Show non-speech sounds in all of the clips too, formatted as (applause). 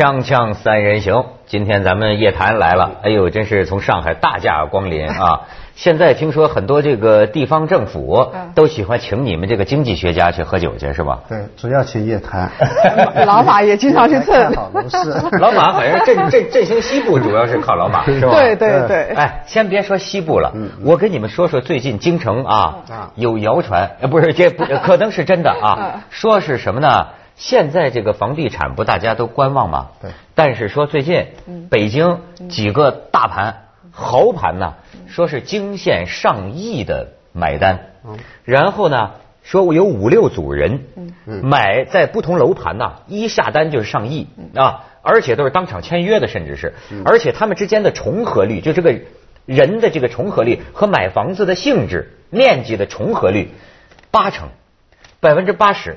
锵锵三人行，今天咱们夜谈来了，哎呦，真是从上海大驾光临啊！(laughs) 现在听说很多这个地方政府都喜欢请你们这个经济学家去喝酒去，是吧？对，主要去夜谈。(laughs) 老马也经常去蹭。(laughs) 老马好像振振振兴西部，主要是靠老马，是吧？对对对。哎，先别说西部了，我跟你们说说最近京城啊，有谣传，呃，不是这不可能是真的啊，说是什么呢？现在这个房地产不大家都观望吗？对。但是说最近北京几个大盘豪盘呢，说是惊现上亿的买单。嗯。然后呢，说有五六组人买在不同楼盘呐，一下单就是上亿啊，而且都是当场签约的，甚至是，而且他们之间的重合率，就这个人的这个重合率和买房子的性质、面积的重合率八成，百分之八十。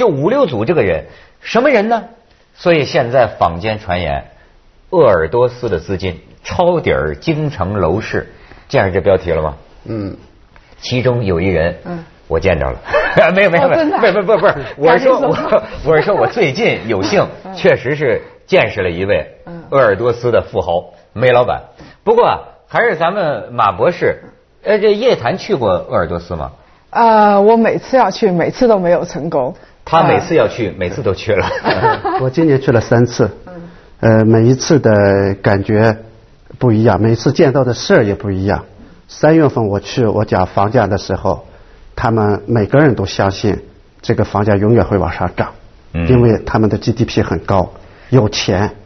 就五六组这个人，什么人呢？所以现在坊间传言，鄂尔多斯的资金抄底儿京城楼市，见着这标题了吗？嗯。其中有一人，嗯，我见着了，(laughs) 没有没有没有，不不不不是，我是说我 (laughs) 我是说我最近有幸 (laughs) 确实是见识了一位鄂尔多斯的富豪梅老板。不过还是咱们马博士，呃，这叶檀去过鄂尔多斯吗？呃，我每次要去，每次都没有成功。他每次要去，每次都去了。(laughs) 我今年去了三次，呃，每一次的感觉不一样，每次见到的事儿也不一样。三月份我去，我讲房价的时候，他们每个人都相信这个房价永远会往上涨，因为他们的 GDP 很高，有钱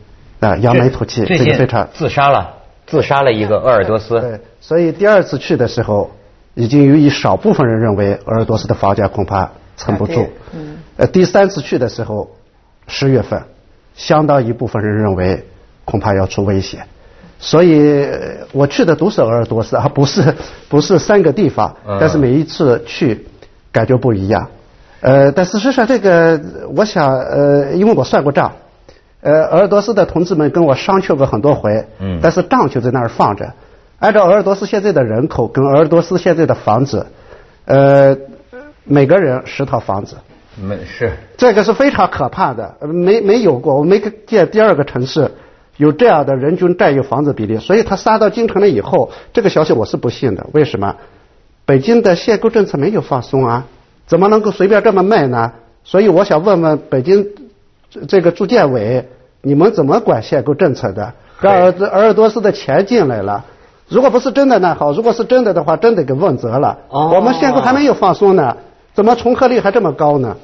啊，扬眉吐气，这个非常。自杀了，自杀了一个鄂尔多斯。对，所以第二次去的时候，已经有一少部分人认为鄂尔多斯的房价恐怕撑不住。嗯。呃，第三次去的时候，十月份，相当一部分人认为恐怕要出危险，所以我去的都是鄂尔多斯，啊不是不是三个地方，但是每一次去感觉不一样。呃，但事实上这个，我想呃，因为我算过账，呃，鄂尔多斯的同志们跟我商榷过很多回，嗯，但是账就在那儿放着。按照鄂尔多斯现在的人口跟鄂尔多斯现在的房子，呃，每个人十套房子。没是，这个是非常可怕的，没没有过，我没见第二个城市有这样的人均占有房子比例，所以他杀到京城了以后，这个消息我是不信的。为什么？北京的限购政策没有放松啊，怎么能够随便这么卖呢？所以我想问问北京这个住建委，你们怎么管限购政策的？让鄂鄂尔多斯的钱进来了，如果不是真的那好，如果是真的的话，真得给问责了。我们限购还没有放松呢。怎么重合率还这么高呢？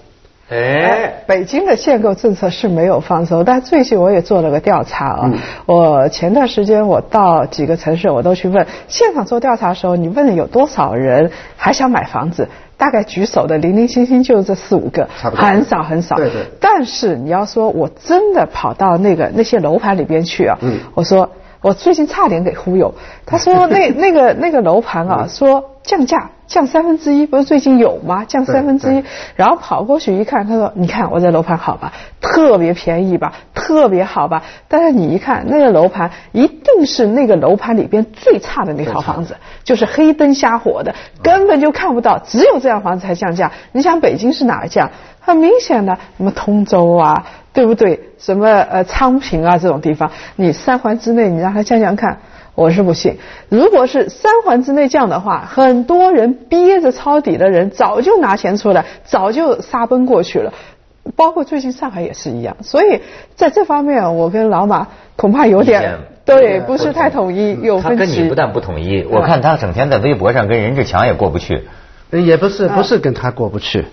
哎，北京的限购政策是没有放松，但最近我也做了个调查啊。我前段时间我到几个城市，我都去问现场做调查的时候，你问有多少人还想买房子？大概举手的零零星星就这四五个，很少很少。对对。但是你要说我真的跑到那个那些楼盘里边去啊，我说我最近差点给忽悠。他说 (laughs) 那那个那个楼盘啊，说降价。降三分之一，不是最近有吗？降三分之一，然后跑过去一看，他说：“你看我这楼盘好吧，特别便宜吧，特别好吧。”但是你一看那个楼盘，一定是那个楼盘里边最差的那套房子，就是黑灯瞎火的，根本就看不到，只有这样房子才降价。你想北京是哪降？很明显的，什么通州啊，对不对？什么呃昌平啊这种地方，你三环之内，你让他降降看。我是不信，如果是三环之内降的话，很多人憋着抄底的人早就拿钱出来，早就杀奔过去了。包括最近上海也是一样，所以 (laughs) 在这方面，我跟老马恐怕有点对，不是太统一，有分歧。他跟你不但不统一，我看他整天在微博上跟任志强也过不去。也不是，不是跟他过不去。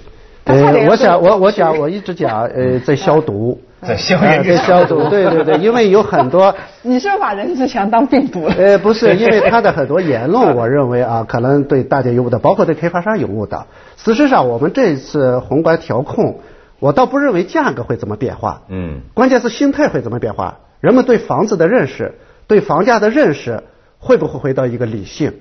呃，我想，我我想，我一直讲，呃，在消毒。在 (laughs) 消在消毒，(laughs) 对对对，因为有很多。(laughs) 你是不是把任志强当病毒了？呃，不是，因为他的很多言论，我认为啊，可能对大家有误导，包括对开发商有误导。事实上，我们这次宏观调控，我倒不认为价格会怎么变化。嗯。关键是心态会怎么变化？人们对房子的认识，对房价的认识，会不会回到一个理性？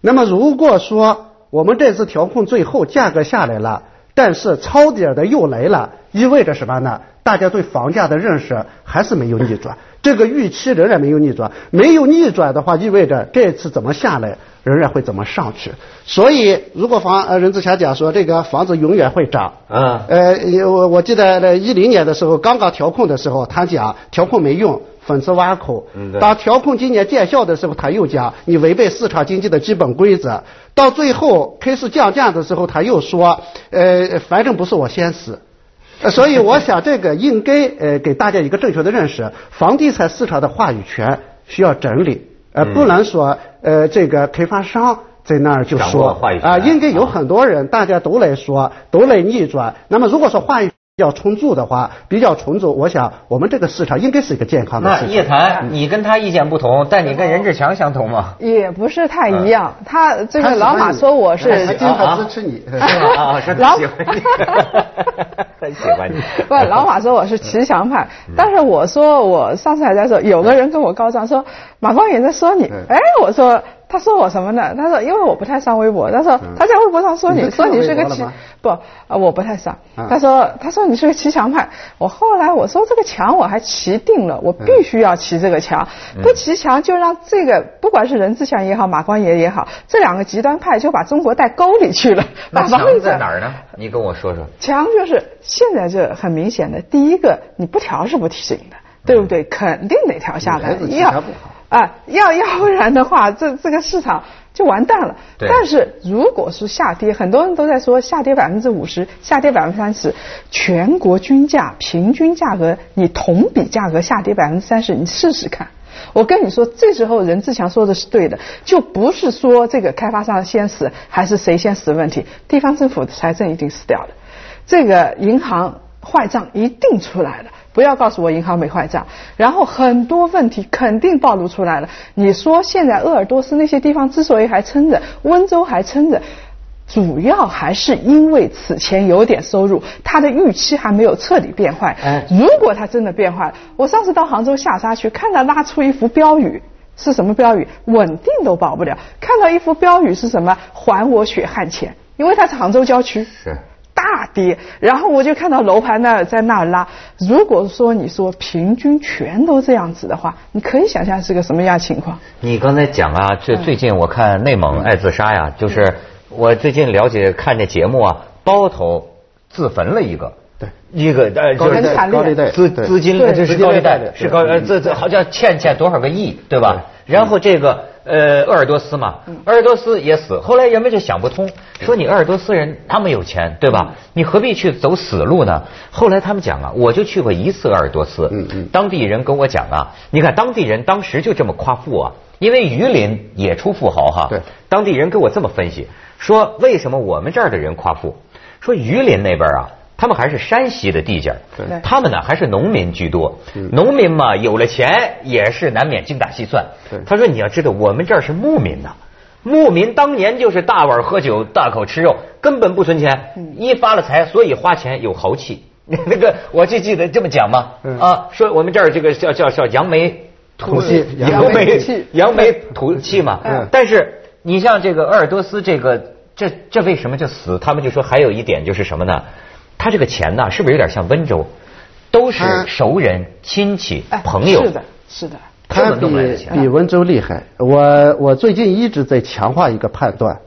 那么，如果说我们这次调控最后价格下来了，但是抄底的又来了，意味着什么呢？大家对房价的认识还是没有逆转，这个预期仍然没有逆转。没有逆转的话，意味着这次怎么下来，仍然会怎么上去。所以，如果房呃任志强讲说这个房子永远会涨，啊呃，我我记得一零年的时候刚刚调控的时候，他讲调控没用。讽刺挖口。当调控今年见效的时候，他又讲你违背市场经济的基本规则。到最后开始降价的时候，他又说，呃，反正不是我先死。所以我想这个应该呃给大家一个正确的认识，房地产市场的话语权需要整理，呃，不能说呃这个开发商在那儿就说啊，应该有很多人大家都来说，都来逆转。那么如果说话语。比较充足的话，比较充足，我想我们这个市场应该是一个健康的市场。那叶檀，你跟他意见不同，但你跟任志强相同吗？也不是太一样。他这个老马说我是经常支持你，啊，是喜欢你，很 (laughs) 喜欢你。不，老马说我是骑墙派，但是我说我上次还在说，有个人跟我告状说马光远在说你，哎，我说。他说我什么呢？他说因为我不太上微博。他说他在微博上说你说你是个骑不啊我不太上。他说他说你是个骑墙派。我后来我说这个墙我还骑定了，我必须要骑这个墙。不骑墙就让这个不管是任志强也好，马光爷也好，这两个极端派就把中国带沟里去了。(laughs) 那墙在哪儿呢？你跟我说说。墙就是现在这很明显的，第一个你不调是不行的，对不对？肯定得调下来。要。啊，要 (laughs) 要不然的话，这这个市场就完蛋了。但是如果是下跌，很多人都在说下跌百分之五十，下跌百分之三十，全国均价平均价格，你同比价格下跌百分之三十，你试试看。我跟你说，这时候任志强说的是对的，就不是说这个开发商先死还是谁先死的问题，地方政府的财政一定死掉了，这个银行坏账一定出来了。不要告诉我银行没坏账，然后很多问题肯定暴露出来了。你说现在鄂尔多斯那些地方之所以还撑着，温州还撑着，主要还是因为此前有点收入，它的预期还没有彻底变坏。如果它真的变坏，我上次到杭州下沙去，看到拉出一幅标语，是什么标语？稳定都保不了。看到一幅标语是什么？还我血汗钱，因为它是杭州郊区。是。大跌，然后我就看到楼盘那在那拉。如果说你说平均全都这样子的话，你可以想象是个什么样情况。你刚才讲啊，这最近我看内蒙爱自杀呀，就是我最近了解看这节目啊，包头自焚了一个，对，一个呃就是高利贷。资资金这是高利贷是高呃这这好像欠欠多少个亿对吧？然后这个。呃，鄂尔多斯嘛，鄂尔多斯也死。后来人们就想不通，说你鄂尔多斯人那么有钱，对吧？你何必去走死路呢？后来他们讲啊，我就去过一次鄂尔多斯，当地人跟我讲啊，你看当地人当时就这么夸富啊，因为榆林也出富豪哈。对，当地人跟我这么分析，说为什么我们这儿的人夸富？说榆林那边啊。他们还是山西的地界儿他们呢还是农民居多。农民嘛，有了钱也是难免精打细算。他说：“你要知道，我们这儿是牧民呐，牧民当年就是大碗喝酒，大口吃肉，根本不存钱。一发了财，所以花钱有豪气。(laughs) 那个，我就记得这么讲嘛。啊，说我们这儿这个叫叫叫扬眉吐气，扬眉扬眉吐气嘛。但是你像这个鄂尔多斯，这个这这为什么就死？他们就说还有一点就是什么呢？他这个钱呢，是不是有点像温州？都是熟人、亲戚、朋友。是的，是的。他比比温州厉害。我我最近一直在强化一个判断，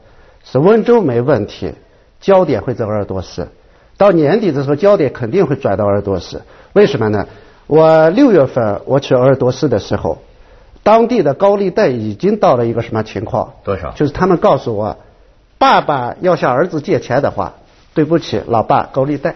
是温州没问题，焦点会在鄂尔多斯。到年底的时候，焦点肯定会转到鄂尔多斯。为什么呢？我六月份我去鄂尔多斯的时候，当地的高利贷已经到了一个什么情况？多少？就是他们告诉我，爸爸要向儿子借钱的话。对不起，老爸，高利贷，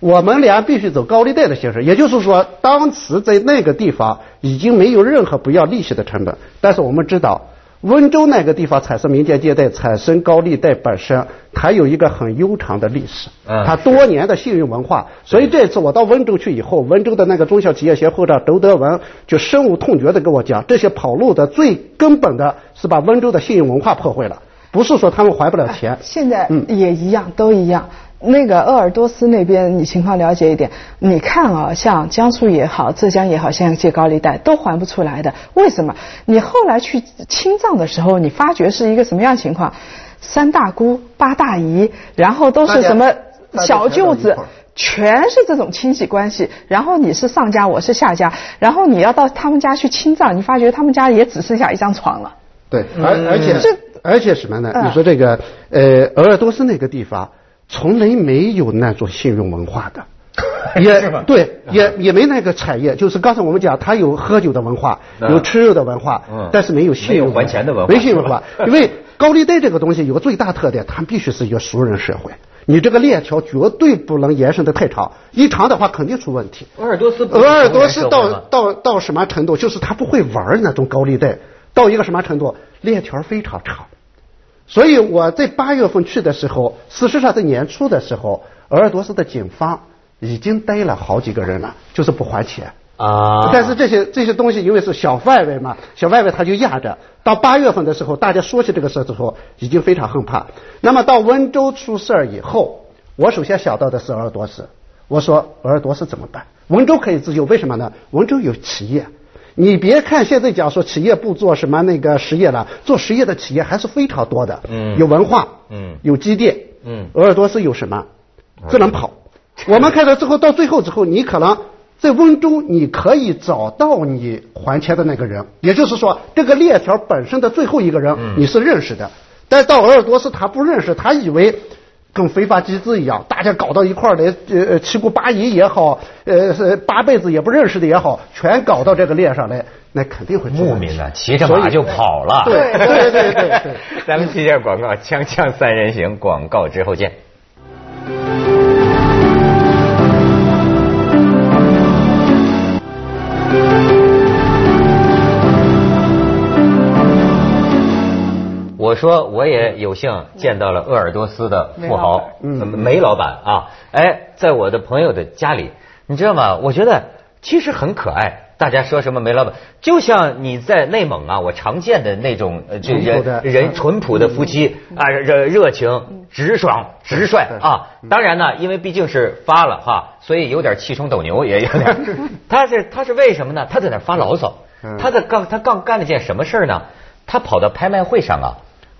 我们俩必须走高利贷的形式。也就是说，当时在那个地方已经没有任何不要利息的成本。但是我们知道，温州那个地方产生民间借贷、产生高利贷本身，它有一个很悠长的历史，它多年的信用文化。所以这次我到温州去以后，温州的那个中小企业协会长周德文就深恶痛绝的跟我讲，这些跑路的最根本的是把温州的信用文化破坏了。不是说他们还不了钱，现在也一样，都一样。那个鄂尔多斯那边，你情况了解一点。你看啊，像江苏也好，浙江也好，现在借高利贷都还不出来的，为什么？你后来去清账的时候，你发觉是一个什么样情况？三大姑八大姨，然后都是什么小舅子，全是这种亲戚关系。然后你是上家，我是下家，然后你要到他们家去清账，你发觉他们家也只剩下一张床了。对，而而且这而且什么呢？嗯你说这个呃，鄂尔多斯那个地方从来没有那种信用文化的。(laughs) 也对，也也没那个产业，就是刚才我们讲，他有喝酒的文化，嗯有吃肉的文化，嗯但是没有信用还钱的文化没信用文化。(laughs) 因为高利贷这个东西有个最大特点，它必须是一个熟人社会，你这个链条绝对不能延伸的太长，一长的话肯定出问题。鄂尔多斯鄂尔多斯到到到什么程度？就是他不会玩那种高利贷，到一个什么程度？链条非常长。所以我在八月份去的时候，事实上在年初的时候，鄂尔多斯的警方已经逮了好几个人了，就是不还钱。啊，但是这些这些东西因为是小范围嘛，小范围他就压着。到八月份的时候，大家说起这个事之后，已经非常害怕。那么到温州出事儿以后，我首先想到的是鄂尔多斯。我说鄂尔多斯怎么办？温州可以自救，为什么呢？温州有企业。你别看现在讲说企业不做什么那个实业了，做实业的企业还是非常多的。嗯有文化，嗯有积淀，嗯鄂尔多斯有什么？只能跑。(laughs) 我们看到之后，到最后之后，你可能在温州，你可以找到你还钱的那个人，也就是说，这个链条本身的最后一个人嗯你是认识的，但到鄂尔多斯他不认识，他以为。跟非法集资一样，大家搞到一块儿来，呃，七姑八姨也好，呃，是八辈子也不认识的也好，全搞到这个链上来，那肯定会牧民呢，骑着马就跑了。对对对对对。(laughs) 咱们接下广告，锵锵三人行，广告之后见。我说我也有幸见到了鄂尔多斯的富豪，嗯梅老板啊，哎，在我的朋友的家里，你知道吗？我觉得其实很可爱。大家说什么梅老板，就像你在内蒙啊，我常见的那种呃，这淳朴的人人淳朴的夫妻啊，热热情、直爽、直率啊。当然呢，因为毕竟是发了哈，所以有点气冲斗牛，也有点。(laughs) 他是他是为什么呢？他在那发牢骚。他在刚他刚干了件什么事儿呢？他跑到拍卖会上啊。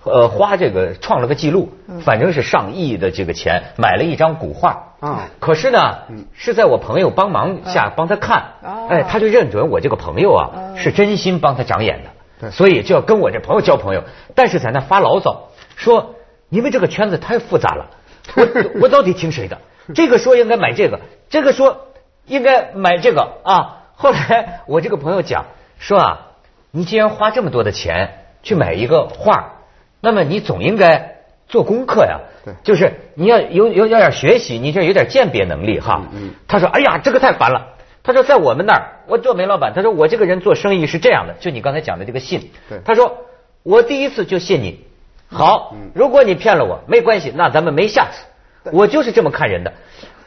呃，花这个创了个记录，反正是上亿的这个钱买了一张古画。啊。可是呢，是在我朋友帮忙下帮他看。哦，哎，他就认准我这个朋友啊是真心帮他长眼的，对所以就要跟我这朋友交朋友。但是在那发牢骚说，因为这个圈子太复杂了，(laughs) 我我到底听谁的？(laughs) 这个说应该买这个，这个说应该买这个。啊。后来我这个朋友讲说啊，你既然花这么多的钱去买一个画，那么你总应该做功课呀。对就是你要有有有点学习，你这有点鉴别能力哈。嗯他说：“哎呀，这个太烦了。”他说：“在我们那儿，我做煤老板，他说我这个人做生意是这样的，就你刚才讲的这个信对。他说我第一次就信你，好，如果你骗了我，没关系，那咱们没下次。我就是这么看人的。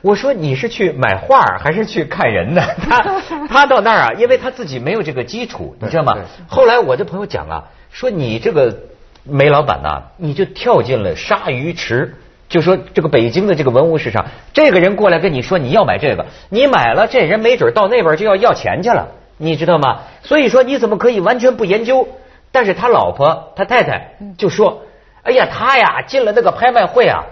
我说你是去买画儿还是去看人呢？(laughs) 他他到那儿啊，因为他自己没有这个基础，你知道吗？后来我这朋友讲啊，说你这个煤老板呐、你就跳进了鲨鱼池。就说这个北京的这个文物市场，这个人过来跟你说你要买这个，你买了，这人没准到那边就要要钱去了，你知道吗？所以说你怎么可以完全不研究？但是他老婆他太太就说：“哎呀，他呀进了那个拍卖会啊，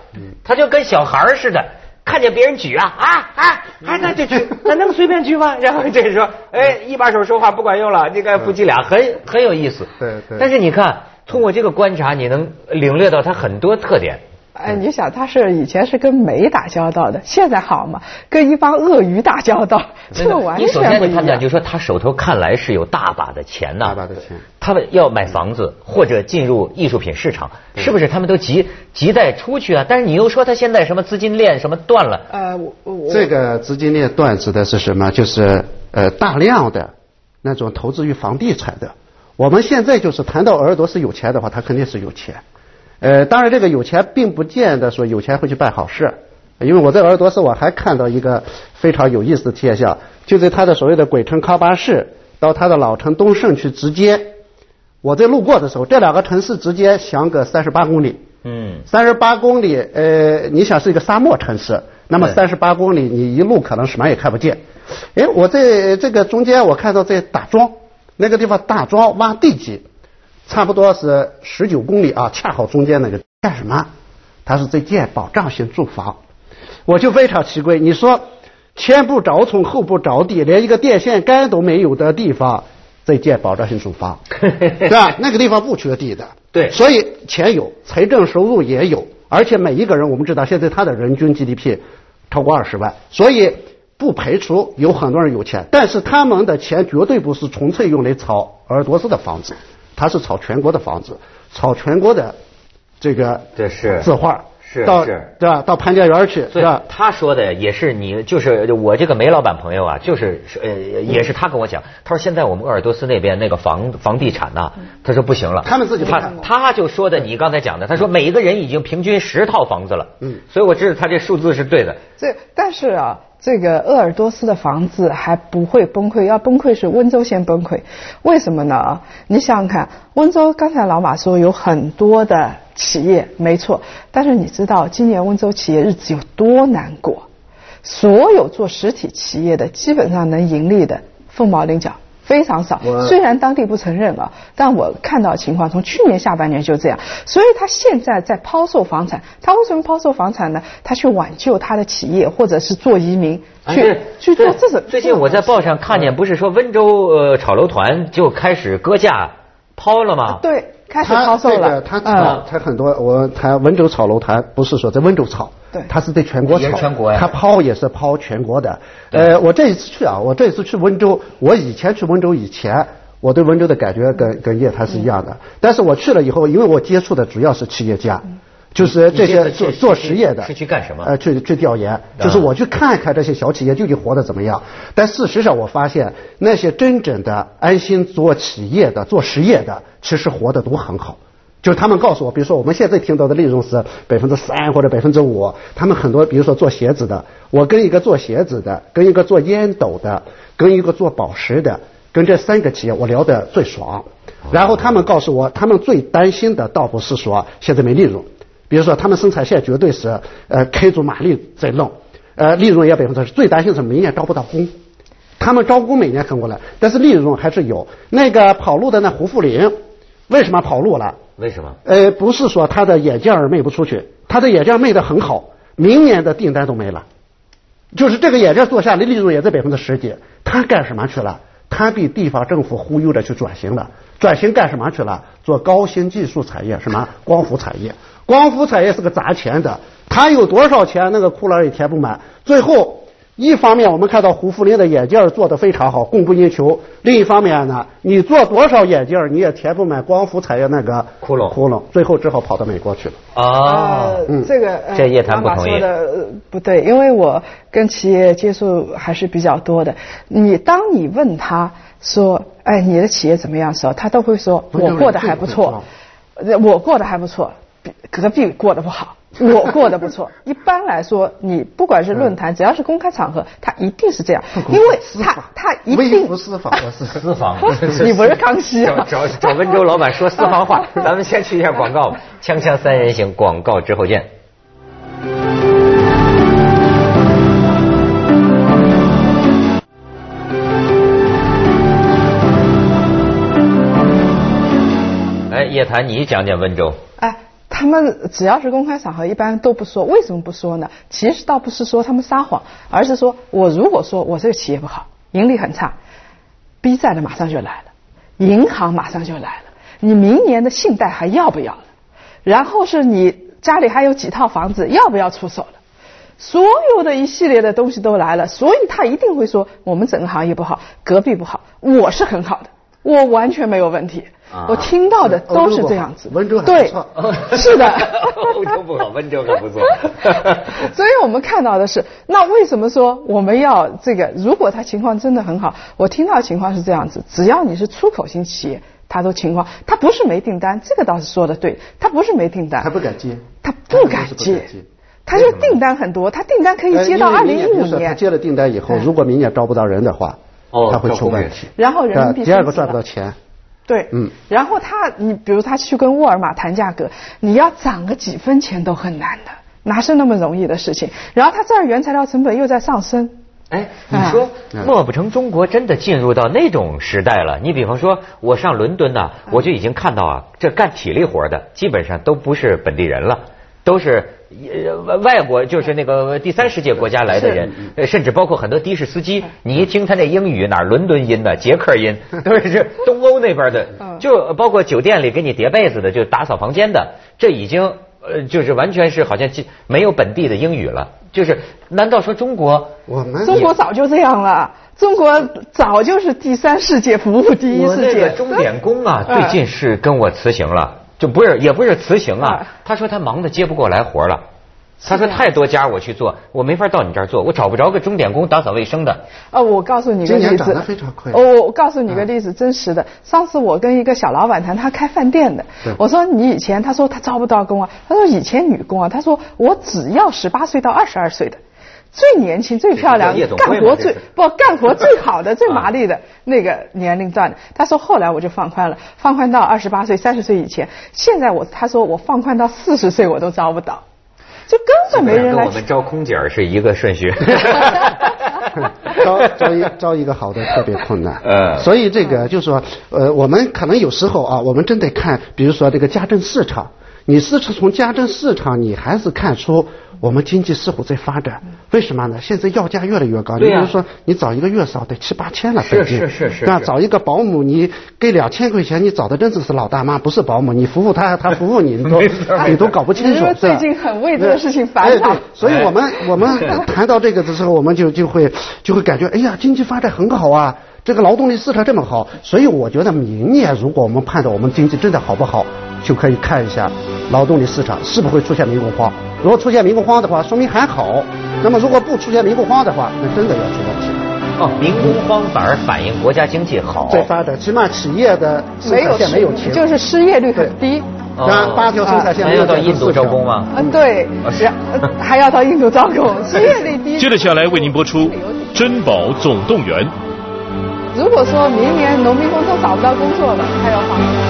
他就跟小孩似的，看见别人举啊啊啊，啊那就举，那能随便举吗？(laughs) 然后这时候，哎，一把手说话不管用了，这个夫妻俩很很有意思。对对但是你看，通过这个观察，你能领略到他很多特点。哎，你想他是以前是跟煤打交道的，现在好嘛，跟一帮鳄鱼打交道，这完你首全不一先你判断，样。就说他手头看来是有大把的钱呐，大把的钱他们要买房子或者进入艺术品市场，是不是他们都急急在出去啊？但是你又说他现在什么资金链什么断了，呃，我我这个资金链断指的是什么？就是呃大量的那种投资于房地产的。我们现在就是谈到鄂尔多斯有钱的话，他肯定是有钱。呃，当然这个有钱并不见得说有钱会去办好事，因为我在鄂尔多斯我还看到一个非常有意思的现象，就在他的所谓的鬼城康巴市到他的老城东胜去直接，我在路过的时候，这两个城市直接相隔三十八公里。嗯，三十八公里，呃，你想是一个沙漠城市，那么三十八公里，你一路可能什么也看不见。哎，我在这个中间，我看到在打桩，那个地方大庄挖地基，差不多是十九公里啊，恰好中间那个干什么？他是在建保障性住房，我就非常奇怪，你说前不着村后不着地，连一个电线杆都没有的地方，在建保障性住房，(laughs) 对吧？那个地方不缺地的，对所以钱有，财政收入也有，而且每一个人我们知道，现在他的人均 GDP 超过二十万，所以不排除有很多人有钱，但是他们的钱绝对不是纯粹用来炒鄂尔多斯的房子，他是炒全国的房子，炒全国的这个这是字画，到是是对吧？到潘家园去，所以是吧？他说的也是你，就是我这个煤老板朋友啊，就是呃，也是他跟我讲，他说现在我们鄂尔多斯那边那个房房地产呐、他说不行了，他们自己不他看他就说的你刚才讲的，他说每一个人已经平均十套房子了，嗯所以我知道他这数字是对的，这但是啊，这个鄂尔多斯的房子还不会崩溃，要崩溃是温州先崩溃。为什么呢？你想想看，温州刚才老马说有很多的企业，没错，但是你知道今年温州企业日子有多难过？所有做实体企业的，基本上能盈利的凤毛麟角。非常少，虽然当地不承认啊，但我看到情况，从去年下半年就这样，所以他现在在抛售房产。他为什么抛售房产呢？他去挽救他的企业，或者是做移民，去、哎去做这种。最近我在报上看见，不是说温州呃炒楼团就开始割价抛了吗？对开始他抛售了。这个，他炒嗯，他很多，我他温州炒楼他不是说在温州炒，对。他是在全国炒，全国他抛也是抛全国的。呃，我这一次去啊，我这一次去温州，我以前去温州以前，我对温州的感觉跟跟叶檀是一样的，但是我去了以后，因为我接触的主要是企业家。就是这些做做实业的是去干什么呃，去去调研，就是我去看看这些小企业究竟活得怎么样。但事实上，我发现那些真正的安心做企业的、做实业的，其实活得都很好。就是他们告诉我，比如说我们现在听到的利润是百分之三或者百分之五，他们很多，比如说做鞋子的，我跟一个做鞋子的，跟一个做烟斗的，跟一个做宝石的，跟这三个企业我聊得最爽。然后他们告诉我，他们最担心的倒不是说现在没利润。比如说，他们生产线绝对是呃开足马力在弄，呃利润也百分之十。最担心是明年招不到工，他们招工每年很过来，但是利润还是有。那个跑路的那胡富林，为什么跑路了？为什么？呃，不是说他的眼镜儿卖不出去，他的眼镜儿卖得很好，明年的订单都没了。就是这个眼镜做下来利润也在百分之十几，他干什么去了？他被地方政府忽悠着去转型了，转型干什么去了？做高新技术产业，什么光伏产业？光伏产业是个砸钱的，他有多少钱那个窟窿也填不满。最后，一方面我们看到胡福林的眼镜儿做得非常好，供不应求；另一方面呢，你做多少眼镜儿你也填不满光伏产业那个窟窿窟窿，最后只好跑到美国去了。哦，呃，这个呃这叶檀不说的呃不对，因为我跟企业接触还是比较多的。你当你问他说，哎，你的企业怎么样的时候，他都会说我过得还不错，呃我过得还不错，比隔壁过得不好。我过得不错。(laughs) 一般来说，你不管是论坛，只要是公开场合，他一定是这样，因为他他一微定不私房，我 (laughs) 是私房，(laughs) 你不是康熙啊找找找温州老板说私房话。咱们先去一下广告吧，锵锵三人行，广告之后见。哎，叶檀，你讲讲温州。他们只要是公开场合，一般都不说。为什么不说呢？其实倒不是说他们撒谎，而是说我如果说我这个企业不好，盈利很差，B 站的马上就来了，银行马上就来了，你明年的信贷还要不要了？然后是你家里还有几套房子，要不要出手了？所有的一系列的东西都来了，所以他一定会说我们整个行业不好，隔壁不好，我是很好的，我完全没有问题。啊我听到的都是这样子。温州很不 (laughs) 是的。(laughs) 欧洲不好，温州可不错。(laughs) 所以我们看到的是，那为什么说我们要这个？如果他情况真的很好，我听到的情况是这样子：只要你是出口型企业，他都情况，他不是没订单，这个倒是说的对，他不是没订单，他不敢接，他不敢接他就订单很多，他订单可以接到呃二零一五年接了订单以后，嗯如果明年招不到人的话，哦他会出问题。然后人民币呃第二个赚不到钱，对，嗯然后他，你比如他去跟沃尔玛谈价格，你要涨个几分钱都很难的，哪是那么容易的事情？然后他这儿原材料成本又在上升，哎，你说嗯莫不成中国真的进入到那种时代了？你比方说，我上伦敦呐，我就已经看到啊，这干体力活的基本上都不是本地人了，都是外外国就是那个第三世界国家来的人，甚至包括很多的士司机，你一听他那英语哪伦敦音的、捷克音，都是 (laughs) 东欧那边的，就包括酒店里给你叠被子的，就打扫房间的，这已经呃就是完全是好像没有本地的英语了。就是难道说中国？我们中国早就这样了，中国早就是第三世界服务第一世界。钟点工啊，最近是跟我辞行了。就不是，也不是辞行啊。他说他忙的接不过来活了。他说太多家我去做，我没法到你这儿做，我找不着个钟点工打扫卫生的。哦，我告诉你个例子。哦，我告诉你个例子，真实的。上次我跟一个小老板谈，他开饭店的。我说你以前，他说他招不到工啊。他说以前女工啊，他说我只要十八岁到二十二岁的。最年轻、最漂亮、干活最不干活最好的、最麻利的那个年龄段的，他说后来我就放宽了，放宽到二十八岁、三十岁以前。现在我他说我放宽到四十岁我都招不到，就根本没人来。跟我们招空姐是一个顺序。(laughs) 招招一招一个好的特别困难。呃，所以这个就是说，呃，我们可能有时候啊，我们真得看，比如说这个家政市场。你是从家政市场，你还是看出我们经济似乎在发展？为什么呢？现在要价越来越高。你比如说，你找一个月嫂得七八千了，是是是是。那找一个保姆，你给两千块钱，你找的真的是老大妈，不是保姆。你服务她，她服务你，(laughs) 你都你都搞不清楚。最近很为这个事情烦恼。所以我们我们谈到这个的时候，我们就就会就会感觉，哎呀，经济发展很好啊。这个劳动力市场这么好，所以我觉得明年如果我们判断我们经济真的好不好，就可以看一下劳动力市场是不会出现民工荒。如果出现民工荒的话，说明还好；那么如果不出现民工荒的话，那真的要出问题了。哦，民工荒反而反映国家经济好。在发展，起码企业的生产线没有停，就是失业率很低。那八条生产线还要到印度招工吗？嗯，对，是，还要到印度招工，(laughs) 失业率低。接着下来为您播出《珍宝总动员》。如果说明年农民工都找不到工作了，还要放。